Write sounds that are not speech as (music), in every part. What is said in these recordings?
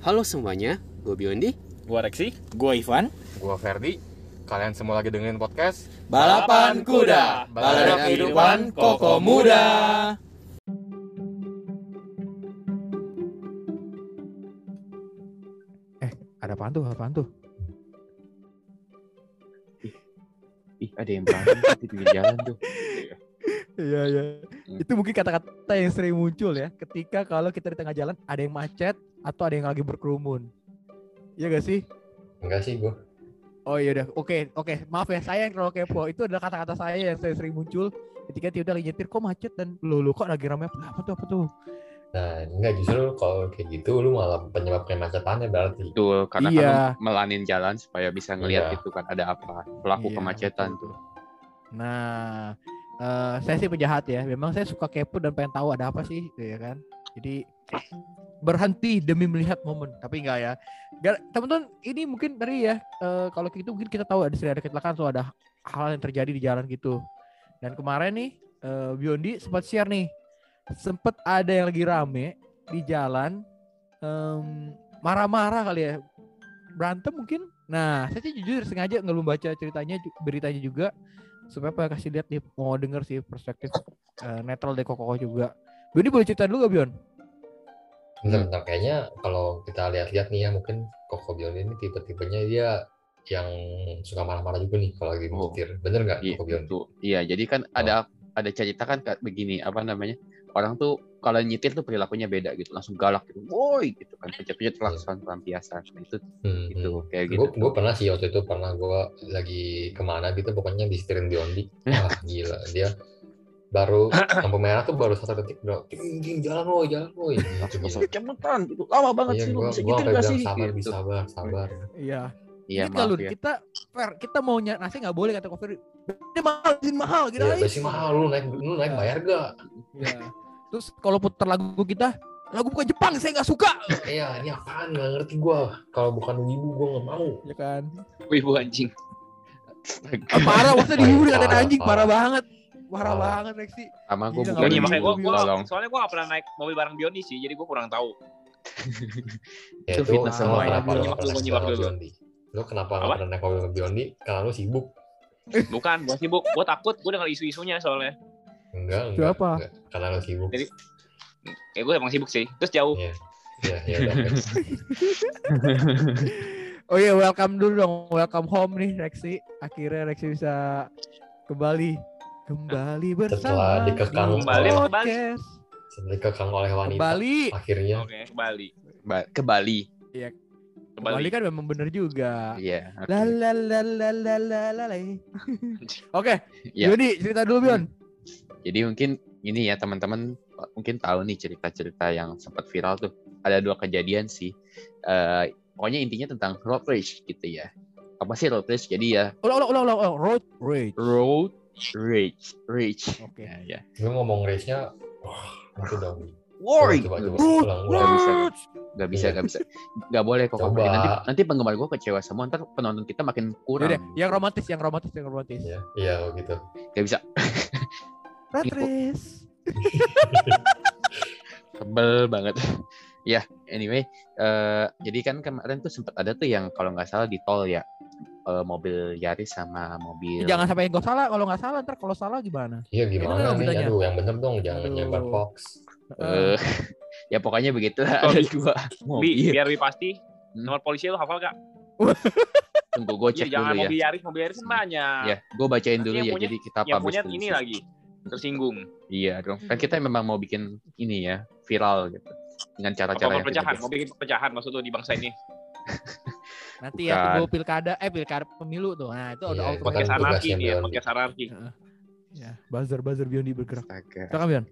Halo semuanya, gue Biondi. Gua Reksi. Gua Ivan. Gua Ferdi. Kalian semua lagi dengerin podcast Balapan kuda, balada kehidupan koko muda. Eh, ada apaan tuh? Apaan tuh? Ih, ada yang berantem di pinggir jalan tuh. (laughs) Iya, iya. Itu mungkin kata-kata yang sering muncul ya ketika kalau kita di tengah jalan ada yang macet atau ada yang lagi berkerumun. Iya gak sih? Enggak sih gua. Oh iya udah, oke oke maaf ya saya yang terlalu kepo. Itu adalah kata-kata saya yang saya sering muncul ketika tiba lagi nyetir kok macet dan lu lu kok lagi rame apa tuh apa tuh? Nah, enggak justru kalau kayak gitu lu malah penyebab kemacetannya berarti. Betul, karena Iya. kan melanin jalan supaya bisa ngelihat Iya. itu kan ada apa. Pelaku Iya, kemacetan tuh. Nah, eh, saya sih penjahat ya. Memang saya suka kepo dan pengen tahu ada apa sih, gitu ya kan. Jadi berhenti demi melihat momen, tapi enggak ya. Teman-teman, ini mungkin dari ya eh, kalau gitu mungkin kita tahu ada sering ada kecelakaan atau ada hal yang terjadi di jalan gitu. Dan kemarin nih eh, Biondi sempat share nih, sempat ada yang lagi rame di jalan em, marah-marah kali ya, berantem mungkin. Nah, saya sih jujur sengaja nggak belum baca ceritanya, beritanya juga supaya apa kasih lihat nih mau denger sih perspektif eh, netral dari Koko juga. Biondi boleh cerita dulu gak Bion? Bentar, bentar. Kayaknya kalau kita lihat-lihat nih ya mungkin Koko Bion ini tipe-tipenya dia yang suka marah-marah juga nih kalau lagi Oh. nyetir. Bener nggak Iya, Koko Bion? betul. Iya, jadi kan ada ada cerita kan kayak begini, apa namanya? Orang tuh kalau nyetir tuh perilakunya beda gitu, langsung galak gitu. Woi gitu kan, pencet-pencet klakson pelampiasan. Nah, itu Hmm, gitu, kayak Gue gitu. gue pernah sih waktu itu pernah gue lagi ke mana gitu pokoknya disetirin Biondi. (laughs) Wah gila dia baru (clears throat) lampu merah tuh baru satu detik udah ting ting jalan woi jalan woi gitu, Langsung gitu. langsung cepetan gitu. Lama banget Iya sih lu gue bisa gue gitu bilang sih? sabar Gitu. bisa sabar sabar. Iya. Iya, kalau ya. kita fair, kita mau nyari nasi nggak boleh kata Kofi. Ini mahal, ini mahal gitu Iya mahal lu naik lu naik bayar gak? Iya. Terus kalau putar lagu kita, lagu bukan Jepang, saya nggak suka. Iya ini apaan nggak ngerti gue. Kalau bukan ibu gue nggak mau. Ya kan. Wibu anjing. Ah, parah, maksudnya di Parah, dikatain anjing, parah banget. Parah banget, Rexi. Sama gue bukan nggak Iya makanya gua, tolong. soalnya gua gak pernah naik mobil bareng Biondi sih, jadi gua kurang tahu. Ya Itu sama sama kenapa lu nyimak nggak dulu, nyimak dulu. Lu kenapa nggak pernah naik mobil sama Biondi? Karena lu sibuk. Bukan, gua sibuk, gua takut, gua denger isu-isunya soalnya. Enggak, enggak. apa? enggak. Karena lu sibuk. Jadi, Ya gua emang sibuk sih. Terus jauh. Iya. Iya, iya udah. (laughs) Oh iya, welcome dulu dong. Welcome home nih, Rexi. Akhirnya Rexi bisa kembali kembali bersama Setelah dikekang di Kembali kembali? Setelah dikekang oleh wanita. Kembali. Akhirnya Oke, kembali. Ba- ke Bali. Kembali Kembali. kan memang bener juga. Iya. oke. La la la la la la la la. (laughs) Oke, Iya. Yudi cerita dulu Bion. Jadi mungkin ini ya teman-teman mungkin tahu nih cerita-cerita yang sempat viral tuh. Ada dua kejadian sih. Eh, pokoknya intinya tentang road rage gitu ya. Apa sih road rage? Jadi ya Ulang ulang ulang ulang. Road rage. road rage, rage. Oke. Ya, ya. lu ngomong race-nya wah, itu dong. Woi, Coba, coba, Road ulang, ulang. Nggak bisa. rage. nggak bisa, Iya. bisa, nggak boleh kok. Coba. Nanti, nanti penggemar gue kecewa semua. Ntar penonton kita makin kurang. Yaudah, yang romantis, yang romantis, yang romantis. Iya, iya gitu. Nggak bisa. (laughs) Race. (laughs) Tebel banget. ya, anyway, eh jadi kan kemarin tuh sempat ada tuh yang kalau nggak salah di tol ya, eh, mobil Yaris sama mobil. Jangan sampai gue salah. Kalau nggak salah, ntar kalau salah gimana? Iya gimana nih? Aduh, yang bener dong, jangan Aduh. nyebar hoax. Eh, (laughs) ya pokoknya begitu lah. Oh, Ada Bi. dua Bi, mobil. biar lebih pasti. Hmm. Nomor polisi lu hafal gak? Tunggu gue cek Jadi jangan dulu ya. mobil Yaris, mobil Yaris kan banyak. Ya, gue bacain Nanti dulu yang ya. punya- jadi kita Yang publish punya dulu ini lagi. Tersinggung. Iya dong. Kan kita memang mau bikin ini ya viral gitu dengan cara-cara yang perpecahan? tidak Mau bikin perpecahan maksud lu di bangsa ini? (laughs) Nanti ya Bukan. tunggu pilkada, eh pilkada pemilu tuh. Nah itu udah Iya, auto bukan Podcast tugasnya anarki nih ya, Biondi. podcast anarki. Ya, buzzer buzzer Biondi bergerak. Astaga. Silakan Bion.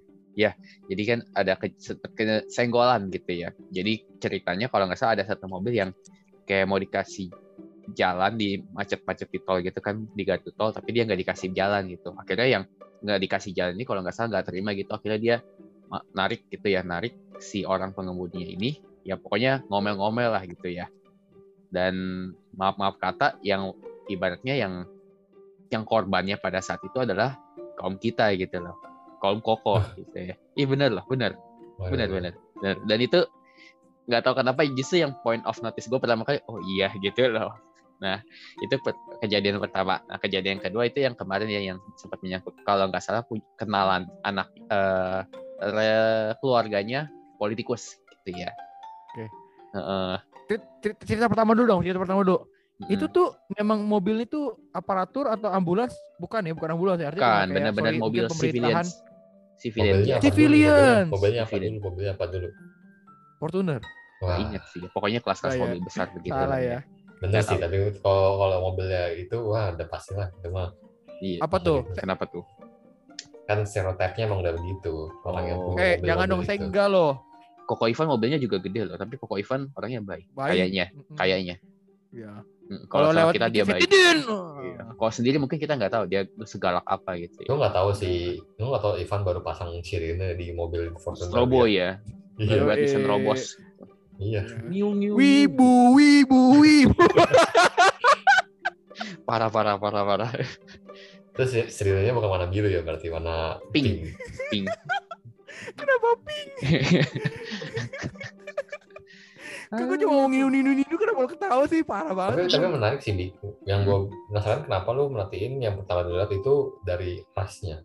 Jadi kan ada ke, ke- senggolan gitu ya. Jadi ceritanya kalau nggak salah ada satu mobil yang kayak mau dikasih jalan di macet-macet di tol gitu kan di gardu tol, tapi dia nggak dikasih jalan gitu. Akhirnya yang nggak dikasih jalan ini kalau nggak salah nggak terima gitu. Akhirnya dia narik gitu ya, narik si orang pengemudinya ini. Ya pokoknya ngomel-ngomel lah gitu ya. Dan maaf-maaf kata yang ibaratnya yang yang korbannya pada saat itu adalah kaum kita gitu loh. Kaum kokoh gitu ya. Iya bener loh benar. Benar benar. Dan itu nggak tahu kenapa justru yang point of notice gue pertama kali oh iya gitu loh nah itu kejadian pertama nah kejadian kedua itu yang kemarin ya yang sempat menyangkut kalau nggak salah kenalan anak eh, re- keluarganya politikus gitu ya Oke. Heeh. Cer- cer- cerita pertama dulu dong, cerita pertama dulu. Mm-mm. Itu tuh memang mobil itu aparatur atau ambulans? Bukan ya, bukan ambulans ya. Artinya kan benar-benar mobil civilian civilian Mobilnya apa dulu? Civilian. Mobilnya- Mobilnya apa dulu? Mobilnya apa dulu? Fortuner. Wah, ingat sih pokoknya kelas-kelas iya. mobil besar begitu Salah lah ya. Bener Nggak sih. Tapi kalau kalau mobilnya itu, wah udah pasti lah. Itu mah iya Apa tuh? kenapa tuh kan stereotipnya emang udah begitu. Orang yang Oh. punya Eh, mobil- jangan dong, mobil saya itu. enggak loh. Koko Ivan mobilnya juga gede loh tapi Koko Ivan orangnya baik Baik. kayaknya kayaknya Iya. Mm, Kalau lewat kita dia baik. Iya. Kalau sendiri mungkin kita nggak tahu dia segalak apa gitu. Ya. nggak tahu sih, lu nggak tahu Ivan baru pasang sirine di mobil Fortuner. Strobo ya, Iya, tulisan robos. Iya. Niu niu. Wibu, wibu, wibu. (laughs) Parah parah parah parah. Terus si- sirinenya bukan warna biru ya, berarti warna Pink. Pink. (laughs) Kenapa pink? (laughs) Kan gue cuma mau ninu ninu ninu kenapa lo ketawa sih? Parah Tapi banget. tapi menarik sih, Bi. Yang gue penasaran kenapa lu merhatiin yang pertama dilihat itu dari rasnya.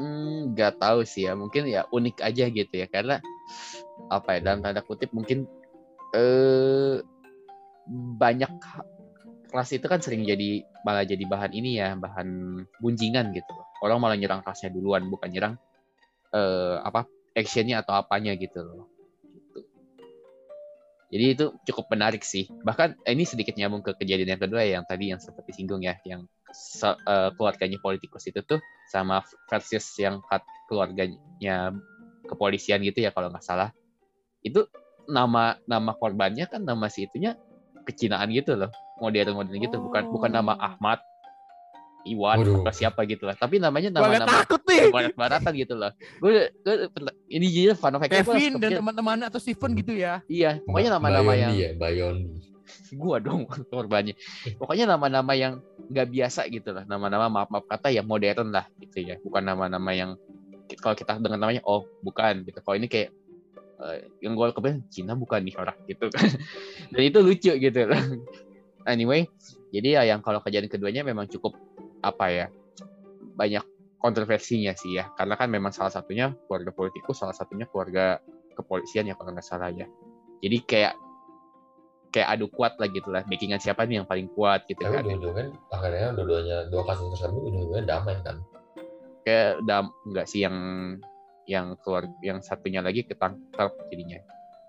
Hmm, nggak tahu sih ya. Mungkin ya unik aja gitu ya karena apa ya dalam tanda kutip mungkin eh banyak ras itu kan sering jadi malah jadi bahan ini ya bahan gunjingan gitu. Orang malah nyerang rasnya duluan bukan nyerang eh apa actionnya atau apanya gitu loh. Jadi itu cukup menarik sih. Bahkan eh, ini sedikit nyambung ke kejadian yang kedua ya, yang tadi yang seperti singgung ya, yang se- eh, keluarganya politikus itu tuh sama versus yang keluarganya kepolisian gitu ya kalau nggak salah. Itu nama nama korbannya kan nama si itunya kecinaan gitu loh. Modern-modern gitu, bukan bukan nama Oh. Ahmad Iwan Waduh. atau siapa gitu lah. Tapi namanya Gue agak nama-nama takut nih. barat-baratan gitu loh. Gue ini jadi fun fact-nya gua Kevin dan teman-temannya atau Steven gitu ya. Iya, pokoknya nama-nama yang ya, Bayondi. gua dong (laughs) korbannya. Pokoknya nama-nama yang nggak biasa gitu lah. Nama-nama maaf-maaf kata yang modern lah gitu ya. Bukan nama-nama yang kalau kita dengar namanya oh bukan gitu. Kalau ini kayak eh, yang gue kepengen Cina bukan nih orang gitu kan. (laughs) Dan itu lucu gitu loh. (laughs) Anyway, jadi ya yang kalau kejadian keduanya memang cukup apa ya banyak kontroversinya sih ya. Karena kan memang salah satunya keluarga politikus, salah satunya keluarga kepolisian ya kalau nggak salah ya. Jadi kayak kayak adu kuat lah gitu lah. Backingan siapa nih yang paling kuat gitu Tapi kan. ujung-ujungnya akhirnya dua-duanya dua kasus tersebut ujung-ujungnya damai kan. Kayak dam enggak sih yang yang keluar yang satunya lagi ketangkap jadinya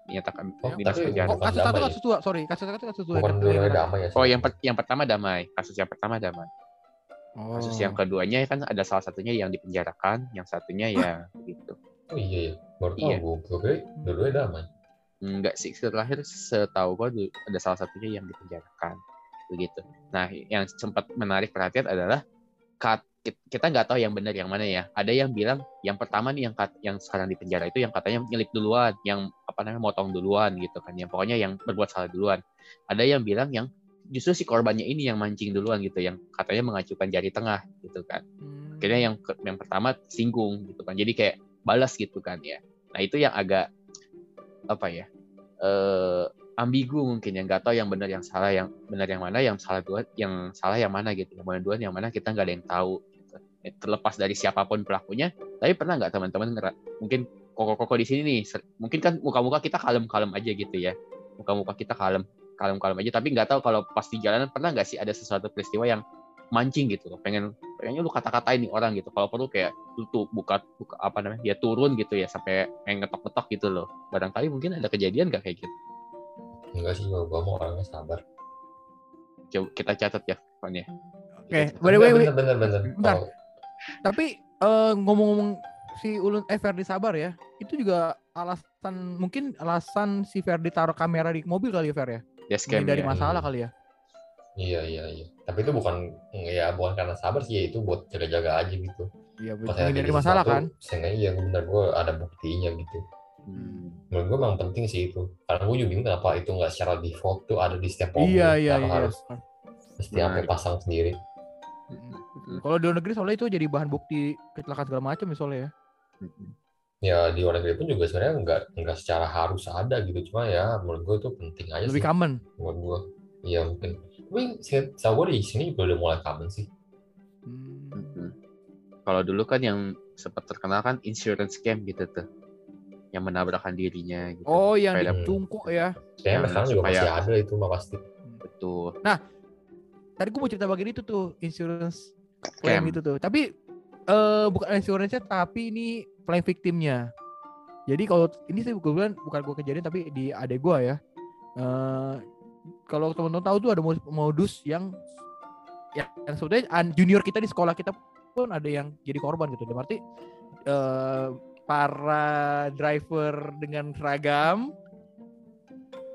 dinyatakan Oh, dinas tapi- penjara. Oh, kasus satu damai. kasus dua, sorry. Kasus satu kasus dua. Bukan damai ya. Oh, yang per- yang pertama damai. Kasus yang pertama damai. Oh. Kasus yang keduanya kan ada salah satunya yang dipenjarakan, yang satunya ya begitu. Oh iya ya, baru tahu Iya. gue. Gue kira dua-duanya damai. Enggak sih, terakhir setahu gua du- ada salah satunya yang dipenjarakan. Begitu. Nah, yang sempat menarik perhatian adalah kat- kita nggak tahu yang benar yang mana ya. Ada yang bilang yang pertama nih yang kat- yang sekarang di penjara itu yang katanya nyelip duluan, yang apa namanya motong duluan gitu kan. Yang pokoknya yang berbuat salah duluan. Ada yang bilang yang justru si korbannya ini yang mancing duluan gitu, yang katanya mengacukan jari tengah gitu kan. Hmm. Akhirnya yang yang pertama singgung gitu kan. Jadi kayak balas gitu kan ya. Nah, itu yang agak apa ya? eh ambigu mungkin yang nggak tahu yang benar yang salah yang benar yang mana yang salah dua yang salah yang mana gitu yang mana duluan yang mana kita nggak ada yang tahu terlepas dari siapa pun pelakunya tapi pernah nggak teman-teman mungkin koko-koko di sini nih mungkin kan muka-muka kita kalem-kalem aja gitu ya. Muka-muka kita kalem kalem-kalem aja tapi nggak tahu kalau pas di jalanan pernah nggak sih ada sesuatu peristiwa yang mancing gitu loh. Pengen pengennya lu kata-katain nih orang gitu. Kalau perlu kayak lu tuh buka buka apa namanya dia turun gitu ya sampai pengen ngetok-ngetok gitu loh. Barangkali mungkin ada kejadian nggak kayak gitu? Enggak sih, gue mau orangnya sabar. coba kita catat ya Fanny Oke, by the way, Bener, bener, bener. Bentar. Kalau- tapi eh, ngomong-ngomong si Ulun eh Ferdi sabar ya, itu juga alasan mungkin alasan si Ferdi taruh kamera di mobil kali ya Fer ya, dari ya. masalah kali ya. Iya, iya, iya. Tapi itu bukan, ya bukan karena sabar sih, ya itu buat jaga-jaga aja gitu. Iya, menghindari terjadi masalah kan. Seenggaknya iya bener, gue ada buktinya gitu. Hmm. Menurut gue memang penting sih itu. Karena gue juga bingung kenapa itu nggak secara default tuh ada di setiap mobil. Iya, iya, iya. harus setiap Menarik. pasang sendiri. Kalau di luar negeri soalnya itu jadi bahan bukti kecelakaan segala macam ya soalnya ya. Hmm. ya di luar negeri pun juga sebenarnya nggak nggak secara harus ada gitu cuma ya menurut gue itu penting aja lebih sih common menurut gue iya mungkin tapi saya gue di sini juga udah mulai common sih Hmm. Kalau dulu kan yang sempat terkenal kan insurance scam gitu tuh. Yang menabrakkan dirinya gitu. oh yang Kayak di tungku ya kayaknya Hmm, sekarang juga supaya- masih ada itu mah pasti Betul. tadi gue mau cerita bagian itu tuh insurance claim Scam. itu tuh tapi eh bukan insurance tapi ini claim victimnya jadi kalau ini sih bukan bukan gue kejadian tapi di adek gue ya eh kalau teman-teman tahu tuh ada modus- yang ya yang sebetulnya junior kita di sekolah kita pun ada yang jadi korban gitu. Berarti eh para driver dengan seragam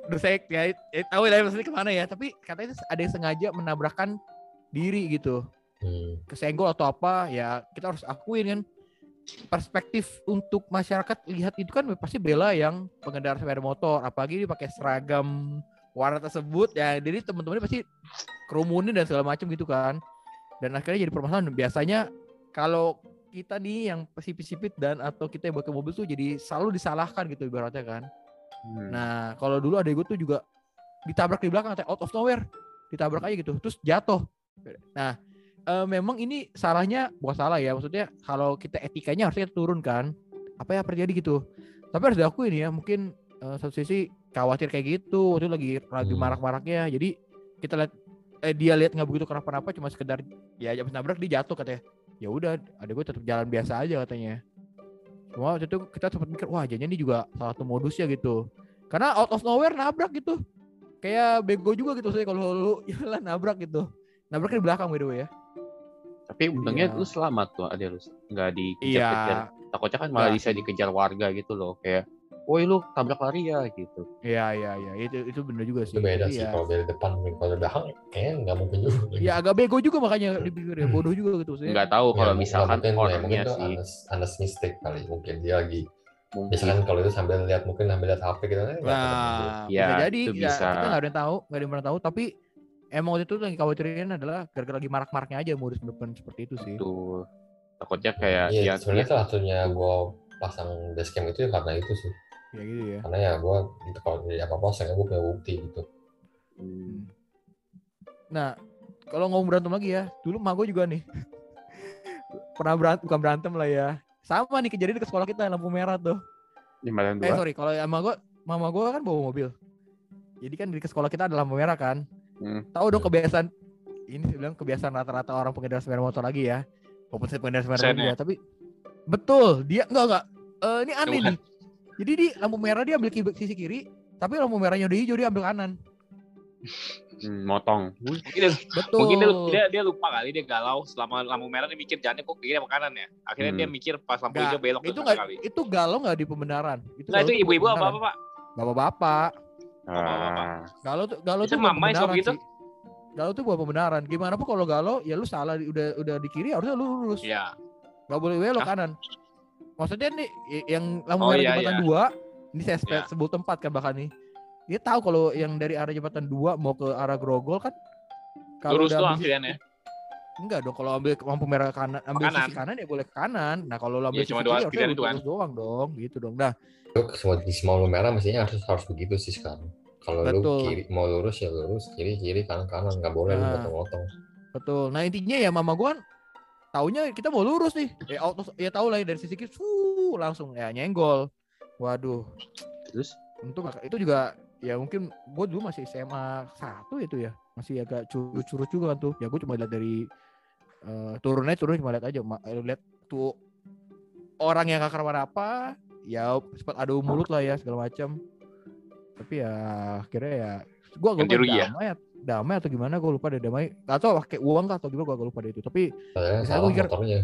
Udah saya ya, ya, tahu lah maksudnya ke mana ya tapi katanya ada yang sengaja menabrakkan diri gitu Hmm. kesenggol atau apa ya kita harus akuin kan. Perspektif untuk masyarakat lihat itu kan pasti bela yang pengendara sepeda motor. Apalagi dia pakai seragam warna tersebut ya. Jadi teman-teman pasti kerumunin dan segala macam gitu kan. Dan akhirnya jadi permasalahan. Biasanya kalau kita nih yang sipit-sipit dan atau kita yang pakai mobil tuh jadi selalu disalahkan gitu ibaratnya kan. Hmm. Nah, kalau dulu adek gue tuh juga ditabrak di belakang, out of nowhere, ditabrak aja gitu, terus jatuh. Nah, eh, memang ini salahnya bukan salah ya, maksudnya kalau kita etikanya harusnya turun kan, apa yang terjadi gitu. Tapi harus diakuin ya, mungkin eh, satu sisi khawatir kayak gitu, waktu itu lagi lagi Hmm. marak-maraknya, jadi kita lihat eh, dia lihat nggak begitu kenapa-napa, cuma sekedar ya habis nabrak dia jatuh katanya. Ya udah, adek gue tetap jalan biasa aja katanya. Cuma waktu itu kita sempat mikir, wah jadinya ini juga salah satu modusnya gitu. Karena out of nowhere nabrak gitu. Kayak bego juga gitu saya kalau lu (laughs) jalan nabrak gitu. Nabraknya di belakang way ya. Tapi untungnya Iya. lu selamat tuh ada lu nggak Iya. dikejar-kejar. Takutnya kan malah bisa dikejar warga gitu loh kayak Woi lu tabrak lari ya gitu. Iya iya iya itu itu bener juga sih. itu beda sih ya, kalau dari depan kalau dari belakang kayaknya nggak mungkin juga ya agak bego juga makanya dipikir ya bodoh juga gitu sih. Nggak tahu Ya, kalau mungkin- misalkan mungkin, ya, mungkin sih honest, honest mistake kali mungkin dia lagi mungkin. misalkan kalau itu sambil lihat mungkin sambil lihat HP gitu kan ketemu. Nah, Ya, bisa jadi itu ya, bisa. kita nggak ada yang tahu, nggak ada yang pernah tahu. Tapi emang waktu itu yang khawatirin adalah gara-gara lagi marak-maraknya aja modus depan seperti itu sih. Tuh. Takutnya kayak Iya, ya sebenarnya salah satunya gue pasang dashcam itu ya karena itu sih Ya gitu ya. karena ya gue itu kalau jadi apa apa saya gue punya bukti gitu Hmm. Nah, kalau ngomong berantem lagi ya, dulu emak gue juga nih (laughs) pernah berantem, bukan berantem lah ya. Sama nih kejadian di sekolah kita lampu merah tuh. Eh sorry, kalau sama gue, mama gue kan bawa mobil. Jadi kan di sekolah kita ada lampu merah kan. Hmm. Tahu dong kebiasaan ini saya bilang kebiasaan rata-rata orang pengendara sepeda motor lagi ya. Walaupun saya pengendara sepeda motor juga, tapi betul dia enggak enggak. Eh, ini aneh nih. Jadi di lampu merah dia ambil ki- sisi kiri, tapi lampu merahnya udah hijau dia ambil kanan. Hmm, motong. Mungkin dia, Betul. mungkin dia, dia, dia lupa kali dia galau selama lampu merah dia mikir jalannya kok kiri apa kanan ya. Akhirnya Hmm. dia mikir pas lampu hijau belok itu nggak itu galau nggak di pembenaran. Itu Nah itu ibu-ibu apa apa pak? Bapak-bapak. Ah, Galau tuh galau Itu tuh bukan mama yang sok pembenaran gitu? sih. Galau tuh bukan pembenaran. Gimana pun kalau galau ya lu salah udah udah di kiri harusnya lu lurus. Iya. Gak boleh belok Ah. kanan. Maksudnya nih yang lampu Oh, merah iya, jembatan iya. dua, ini saya Iya. sebut tempat kan bahkan nih. Dia tahu kalau yang dari arah jembatan dua mau ke arah Grogol kan kalau Lurus udah ambil- pilihannya. Enggak dong kalau ambil lampu merah kanan ambil kanan. sisi kanan ya boleh ke kanan. Nah kalau lu ambil sisi cuma kiri dua harusnya pilihan itu kan. lurus doang dong gitu dong. Nah Lu semua di semua lampu merah mestinya harus harus begitu sih sekarang kalau lu kiri mau lurus ya lurus kiri kiri kanan kanan nggak boleh lu Nah. motong-motong betul. Nah intinya ya mama gua kan taunya kita mau lurus nih. Ya auto ya tahu lah ya dari sisi kiri fuh, langsung ya nyenggol. Waduh. terus untuk itu juga ya mungkin gue dulu masih SMA satu itu ya masih agak curut-curut juga kan tuh ya gue cuma lihat dari eh, turunnya turun cuma lihat aja ma- eh, lihat tuh orang yang kakar apa ya sempat adu mulut lah ya segala macam tapi ya akhirnya ya gue lupa ya? damai damai atau gimana gue lupa deh damai. Gak tau pakai uang kah atau gimana gue agak lupa deh itu. Tapi gua mikir- motornya.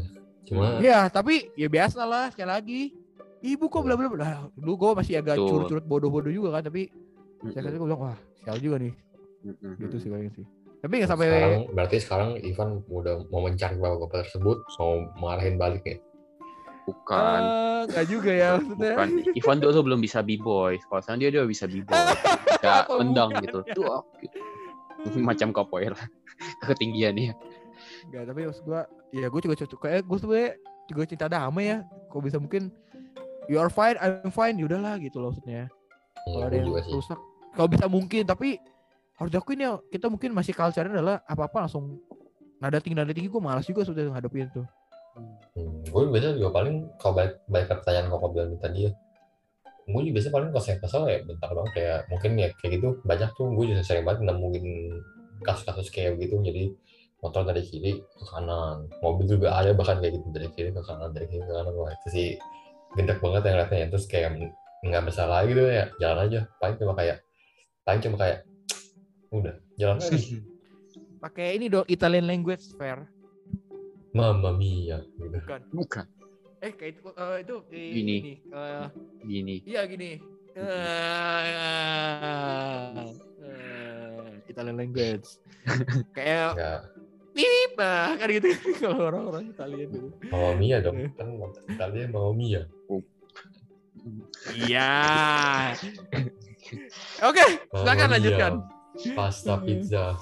Cuma ya tapi ya biasa lah sekali lagi. Ibu kok bla bla bla. Dulu gue masih agak Betul. curut-curut bodoh-bodoh juga kan tapi saya Mm-mm, kata gue bilang wah sial juga nih. Mm-mm, gitu sih paling sih tapi nggak sampai sekarang berarti sekarang Ivan udah mau mencari bapak-bapak tersebut mau marahin balik ya bukan. Eh, nggak juga ya maksudnya. Bukan. Ivan dulu belum bisa b-boy. Kalau sekarang dia udah bisa b-boy. (laughs) Mendang bukan. gitu. Tuh gitu. (laughs) macam capoeira. (laughs) Ketinggian ya nggak tapi maksud gue ya gue juga cocok kayak gue sebenarnya juga cinta damai ya. Kok bisa mungkin you are fine I'm fine. Ya udahlah gitu loh maksudnya. Iya, kalau ada yang rusak. Kalau bisa mungkin tapi harus diakuin ya kita mungkin masih culture adalah apa apa langsung nada tinggi nada tinggi gue malas juga sudah ngadepin itu. Hmm, gue biasanya juga paling kalau balik balik ke pertanyaan kok bilang tadi ya gue juga biasanya paling kalau saya kesel ya bentar doang kayak mungkin ya kayak gitu banyak tuh gue juga sering banget nemuin kasus-kasus kayak gitu jadi motor dari kiri ke kanan mobil juga ada bahkan kayak gitu dari kiri ke kanan dari kiri ke kanan wah itu sih gendek banget yang liatnya terus kayak nggak bersalah gitu ya jalan aja paling cuma kayak paling cuma kayak udah jalan. Lagi pakai ini dong Italian language fair Mamma mia gitu. Bukan. eh kayak itu eh, itu eh, Gini. ini, eh, Gini. iya gini. Eh, eh, Italian language. (laughs) Kayak Enggak pip nah kan gitu. (laughs) Kalau orang-orang Italian gitu. Mamma mia dong. Kan Italia Mamma mia. Iya. Oke silakan Mamma mia. lanjutkan pasta pizza.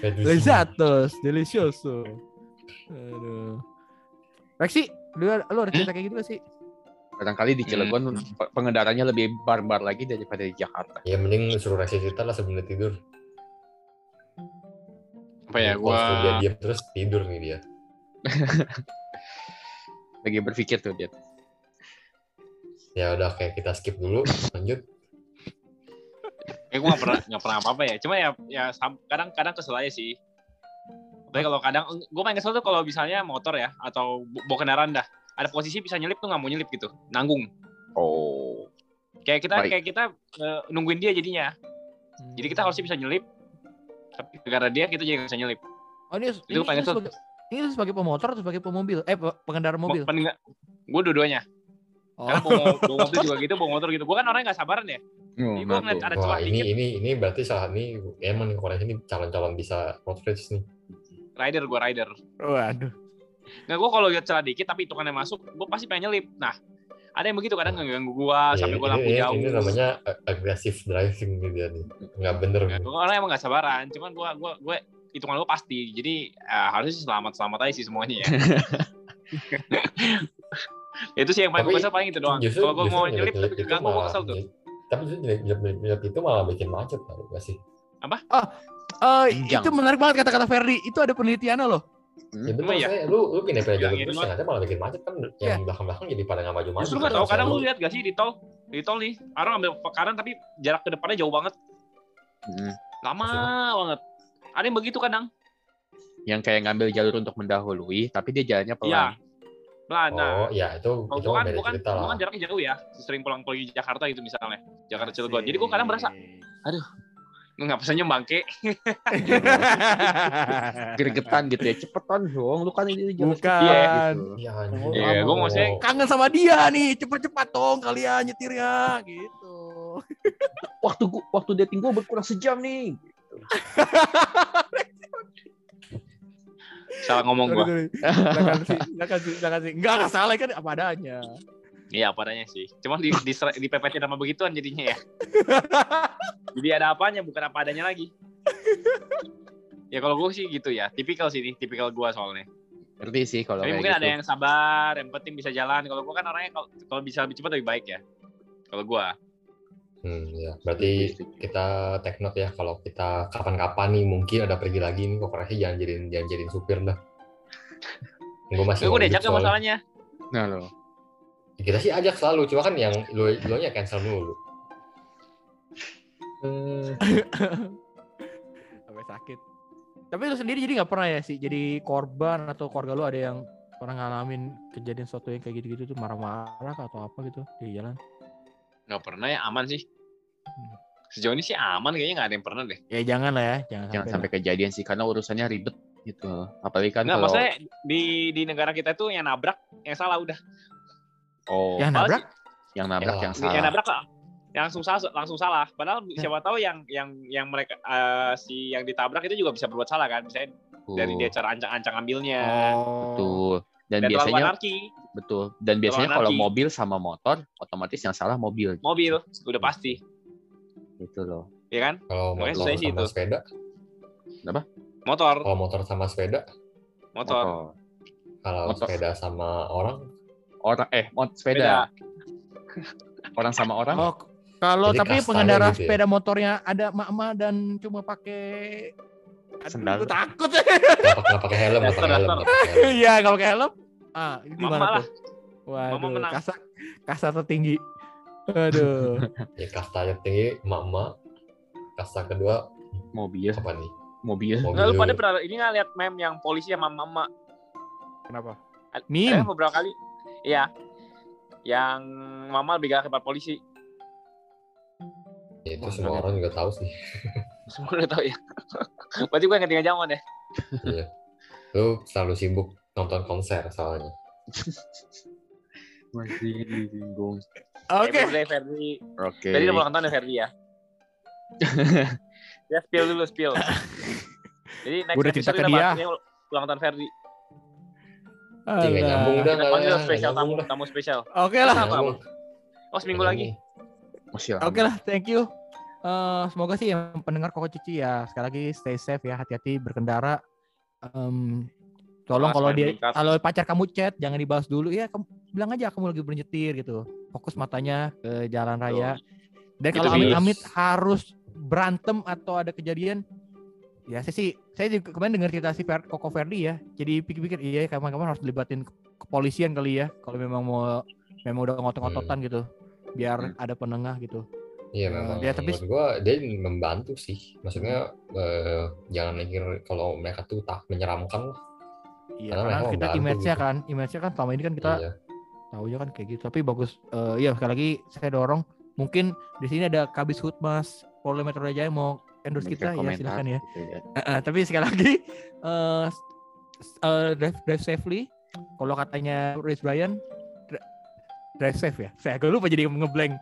Lezatos, delicioso. Aduh. Rexi, lu, lu ada cerita kayak gitu gak sih? Kadang-kali di Cilegon pe- pengendaranya lebih barbar lagi daripada di Jakarta. ya mending suruh reaksi kita lah sebelum tidur Apa ya suruh dia gua diam terus tidur nih dia (laughs) Lagi berpikir tuh dia. ya udah kayak kita skip dulu lanjut eh gua nggak pernah nggak pernah apa-apa ya. Cuma ya ya kadang-kadang kesel aja sih. Tapi kalau kadang gue main kesel tuh kalau misalnya motor ya atau bawa kendaraan dah ada posisi bisa nyelip tuh nggak mau nyelip gitu, nanggung. Oh. Kayak kita Baik. kayak kita eh, nungguin dia jadinya. Jadi kita harusnya bisa nyelip. Tapi gara dia kita jadi nggak bisa nyelip. Oh ini, Itu ini, paling ini, sebagai, ini sebagai pemotor atau sebagai pemobil? Eh pe- pengendara mobil. Gue dua-duanya. Oh. Karena bawa, bawa mobil (laughs) juga gitu, bawa motor gitu. Gue kan orangnya nggak sabaran ya. Oh, Jadi gue nah ngeliat ada wah celah ini dikit, ini ini berarti salah ini emang nih Korea ini calon-calon bisa road race nih rider gue rider. Waduh. Nah gue kalau lihat celah dikit tapi hitungannya masuk, gue pasti pengen nyelip. Nah ada yang begitu kadang ngeganggu gue Ya, sampai gue ini, lampu ini, jauh. ini namanya ag- aggressive driving nih dia nih nggak bener Ya, gue orang emang gak sabaran, cuman gue gue gue hitungan gue pasti. Jadi eh, harusnya selamat selamat aja sih semuanya ya. (laughs) itu sih yang paling gue kesel paling itu doang. Kalau gue mau nyelip- tapi itu keganggu gue malah- kesel tuh. Tapi nyelip itu malah bikin macet tau gak sih Eh, Panjang. itu menarik banget kata-kata Ferdi. Itu ada penelitiannya loh. ya Emang iya? saya lu lu pindah pindah jalur terus ternyata malah bikin macet kan yang belakang belakang jadi pada nggak maju maju Justru gak tau, kadang lu lihat gak sih di tol, di tol nih, orang ambil ke kanan tapi jarak ke depannya jauh banget, Hmm. lama Maksudnya? banget. Ada yang begitu kadang. Yang kayak ngambil jalur untuk mendahului, tapi dia jalannya Iya. pelan. Pelan, nah. oh ya itu Kalau itu gue kan, beda gua kan, cerita lah kan jaraknya jauh ya, sering pulang pergi Jakarta gitu misalnya, Jakarta Cilegon. Jadi gue kadang berasa, nggak bisa senyum bangke. (laughs) Gregetan gitu ya. Cepetan dong, lu kan ini jalan Bukan. Iya, gitu. iya anjir. Oh, Iya, gua maksudnya Kangen sama dia nih. Cepet-cepet dong kalian nyetirnya gitu. Waktu gua, waktu dating gua berkurang sejam nih. (laughs) Salah ngomong gue. Silakan sih, silakan sih, silakan sih. Enggak, enggak salah kan apa adanya. Iya padanya sih. Cuman di, di, di PPT nama begituan jadinya ya. (laughs) Jadi ada apanya, bukan apa adanya lagi. ya kalau gue sih gitu ya. Tipikal sih nih, tipikal gue soalnya. Ngerti sih kalau Tapi kayak mungkin gitu. ada yang sabar, yang penting bisa jalan. Kalau gue kan orangnya kalau kalau bisa lebih cepat lebih baik ya. Kalau gue. Hmm, ya berarti kita take note ya kalau kita kapan-kapan nih mungkin ada pergi lagi nih kok Korea jangan jadiin jangan jadiin supir dah gue masih Gue mau diajak soalnya. masalahnya. Nah, lo. kita sih ajak selalu cuma kan yang lu lu nya cancel dulu (laughs) Sampai sakit. Tapi lu sendiri jadi nggak pernah ya sih jadi korban atau keluarga lu ada yang pernah ngalamin kejadian sesuatu yang kayak gitu-gitu tuh marah-marah atau apa gitu di jalan? Gak pernah ya, aman sih. Hmm. Sejauh ini sih aman, kayaknya gak ada yang pernah deh. Ya jangan lah ya, jangan, Jangan sampai. sampai kejadian sih karena urusannya ribet gitu. Apalagi kan Nggak, kalau maksudnya di di negara kita tuh yang nabrak, yang salah udah. oh. Yang nabrak? yang nabrak Ya, yang Yang salah. nabrak lah. Yang langsung salah, langsung salah. Padahal Ya. siapa tahu yang yang yang mereka eh, si yang ditabrak itu juga bisa berbuat salah kan. Misalnya dari dia cara ancang-ancang ambilnya. Oh. Betul. Dan, biasanya anarki. betul. Dan biasanya kalau mobil sama motor otomatis yang salah mobil Mobil, udah pasti. gitu loh. Ya kan? kalau motor sih sama itu. sepeda Motor, kalau motor sama sepeda motor. Motor. kalau Motor. sepeda sama orang Orang eh mot sepeda. Orang sama orang. Oh, kalau Jadi tapi pengendara gitu ya? sepeda motornya ada mak dan cuma pakai Aduh, Sendal. takut. Nggak pakai helm, nggak pakai helm. Iya, kalau pakai helm. (laughs) Ah, Mama gimana lah. tuh? Waduh, Mama menang. kasta kasta tertinggi. Aduh. (laughs) Ya kastanya tinggi, emak-emak. Kasta kedua Mobil. apa nih? Mobil. Mobil. Nggak, lu pada pernah ini nggak lihat meme yang polisi sama mama Kenapa? Ada Meme. beberapa kali. Iya. Yang mama lebih galak daripada polisi. Ya, itu Wah, semua nggak orang juga tahu sih. Semua udah tahu ya. (laughs) Berarti gue yang ketinggalan zaman ya. Iya. Lu selalu sibuk nonton konser soalnya. (laughs) Masih disinggung. Oke. Happy birthday, Ferdi. Oke. Ferdi udah ulang tahun ya Ferdi ya. (laughs) ya spill dulu spill. (laughs) Jadi next udah cerita episode ke kita dia. bahasnya ulang tahun Ferdi. Alah. nyambung dah Kita nggak panggil spesial tamu, dah. tamu spesial. Oke lah. Sama, Nyambung. Oh seminggu lagi. nyambung. Masih lama. Oke lah, thank you. Eh, semoga sih yang pendengar Koko Cici ya sekali lagi stay safe ya, hati-hati berkendara. Em, tolong kalau dia meningkat. kalau pacar kamu chat jangan dibahas dulu ya, kamu bilang aja kamu lagi bernyetir gitu. Fokus matanya ke jalan raya. Dan kalau amit-amit harus berantem atau ada kejadian ya saya sih saya juga kemarin dengar cerita si Fer, Koko Verdi ya. Jadi pikir-pikir iya kapan-kapan harus dilibatin ke- kepolisian kali ya kalau memang mau memang udah ngotot-ngototan gitu. Biar Hmm. ada penengah gitu. Iya memang. dia tapi- Menurut gua dia membantu sih. Maksudnya eh, jangan mikir kalau mereka tuh tak menyeramkan lah. Iya, Karena karena kita image-nya kan, image-nya kan selama ini kan kita Iya. tahunya kan kayak gitu. Tapi bagus, eh iya sekali lagi saya dorong. Mungkin di sini ada Kabis Hutmas, Polda Metro Jaya mau endorse kita ya komentar silakan ya. gitu ya. Eh, tapi sekali lagi (laughs) eh s- eh, drive, drive safely. Kalau katanya Rich Brian dri- drive safe ya. Saya agak lupa jadi ngeblank.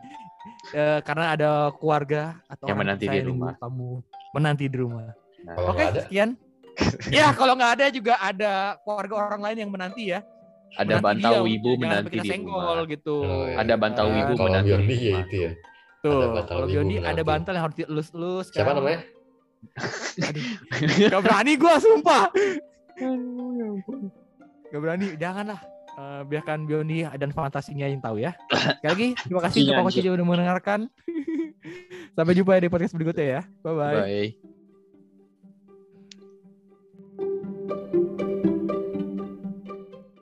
Eh, karena ada keluarga atau Yang menanti di rumah. kamu menanti di rumah. Nah, Oke, ada, sekian. Ya, kalau nggak ada juga ada keluarga orang lain yang menanti ya. ada Menanti bantal dia, wibu jangan menanti di senggol rumah. gitu. Oh, iya. Ada bantal Ah, wibu kalau menanti di Biondi ya itu ya. Tuh, Ada bantal kalau Biondi ada menanti. bantal yang harus dielus-elus kan. Siapa namanya? Gak berani gua sumpah. (laughs) Gak berani, janganlah. Eh, biarkan Biondi dan fantasinya yang tahu ya. Sekali lagi, terima kasih untuk Iya, Koko Cici udah mendengarkan. Sampai jumpa ya di podcast berikutnya ya. Bye-bye. Bye.